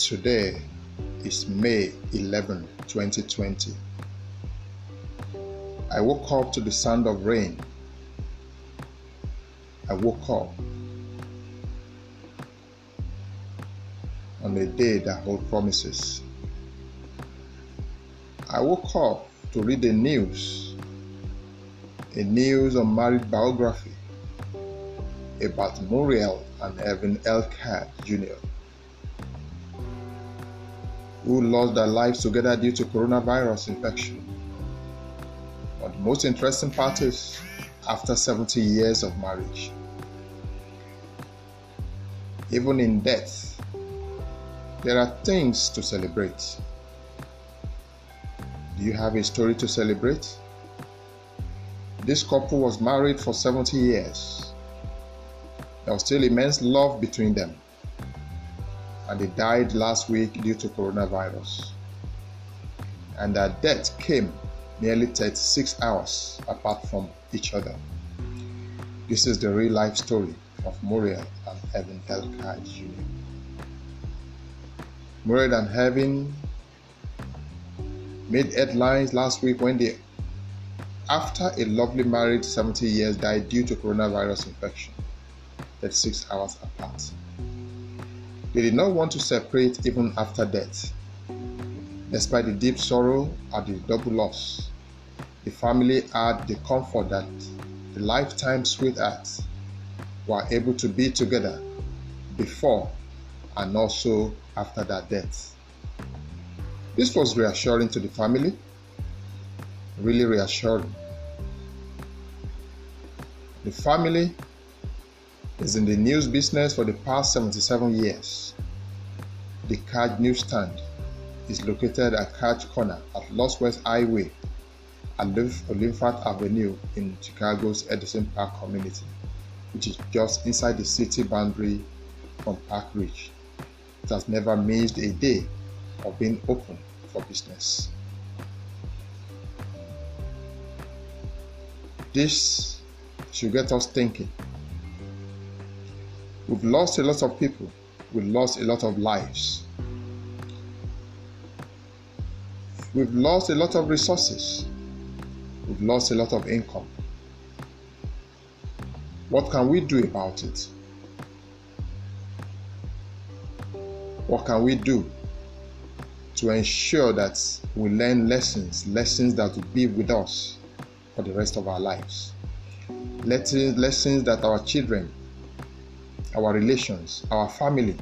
Today is May 11, 2020. I woke up to the sound of rain. I woke up on a day that holds promises. I woke up to read the news, a news on married biography about Muriel and Evan Elkhad Jr., who lost their lives together due to coronavirus infection. But the most interesting part is after 70 years of marriage, even in death, there are things to celebrate. Do you have a story to celebrate? This couple was married for 70 years. There was still immense love between them. And they died last week due to coronavirus. And their death came nearly 36 hours apart from each other. This is the real life story of Muriel and Evan Elkhad Jr. Muriel and Evan made headlines last week when they, after a lovely marriage 70 years, died due to coronavirus infection, 36 hours apart. They did not want to separate even after death. Despite the deep sorrow at the double loss, the family had the comfort that the lifetime sweethearts were able to be together before and also after their death. This was reassuring to the family, really reassuring. The family is in the news business for the past 77 years. The Kage newsstand is located at Kage Corner at Northwest Highway and Oliphant Avenue in Chicago's Edison Park community, which is just inside the city boundary from Park Ridge. It has never missed a day of being open for business. This should get us thinking. We've lost a lot of people, we've lost a lot of lives, we've lost a lot of resources, we've lost a lot of income. What can we do about it? What can we do to ensure that we learn lessons, lessons that will be with us for the rest of our lives? Lessons, lessons that our children, our relations, our family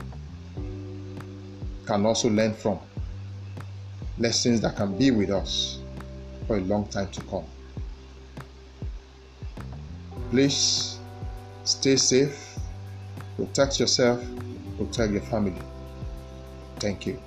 can also learn from. Lessons that can be with us for a long time to come. Please stay safe, protect yourself, protect your family. Thank you.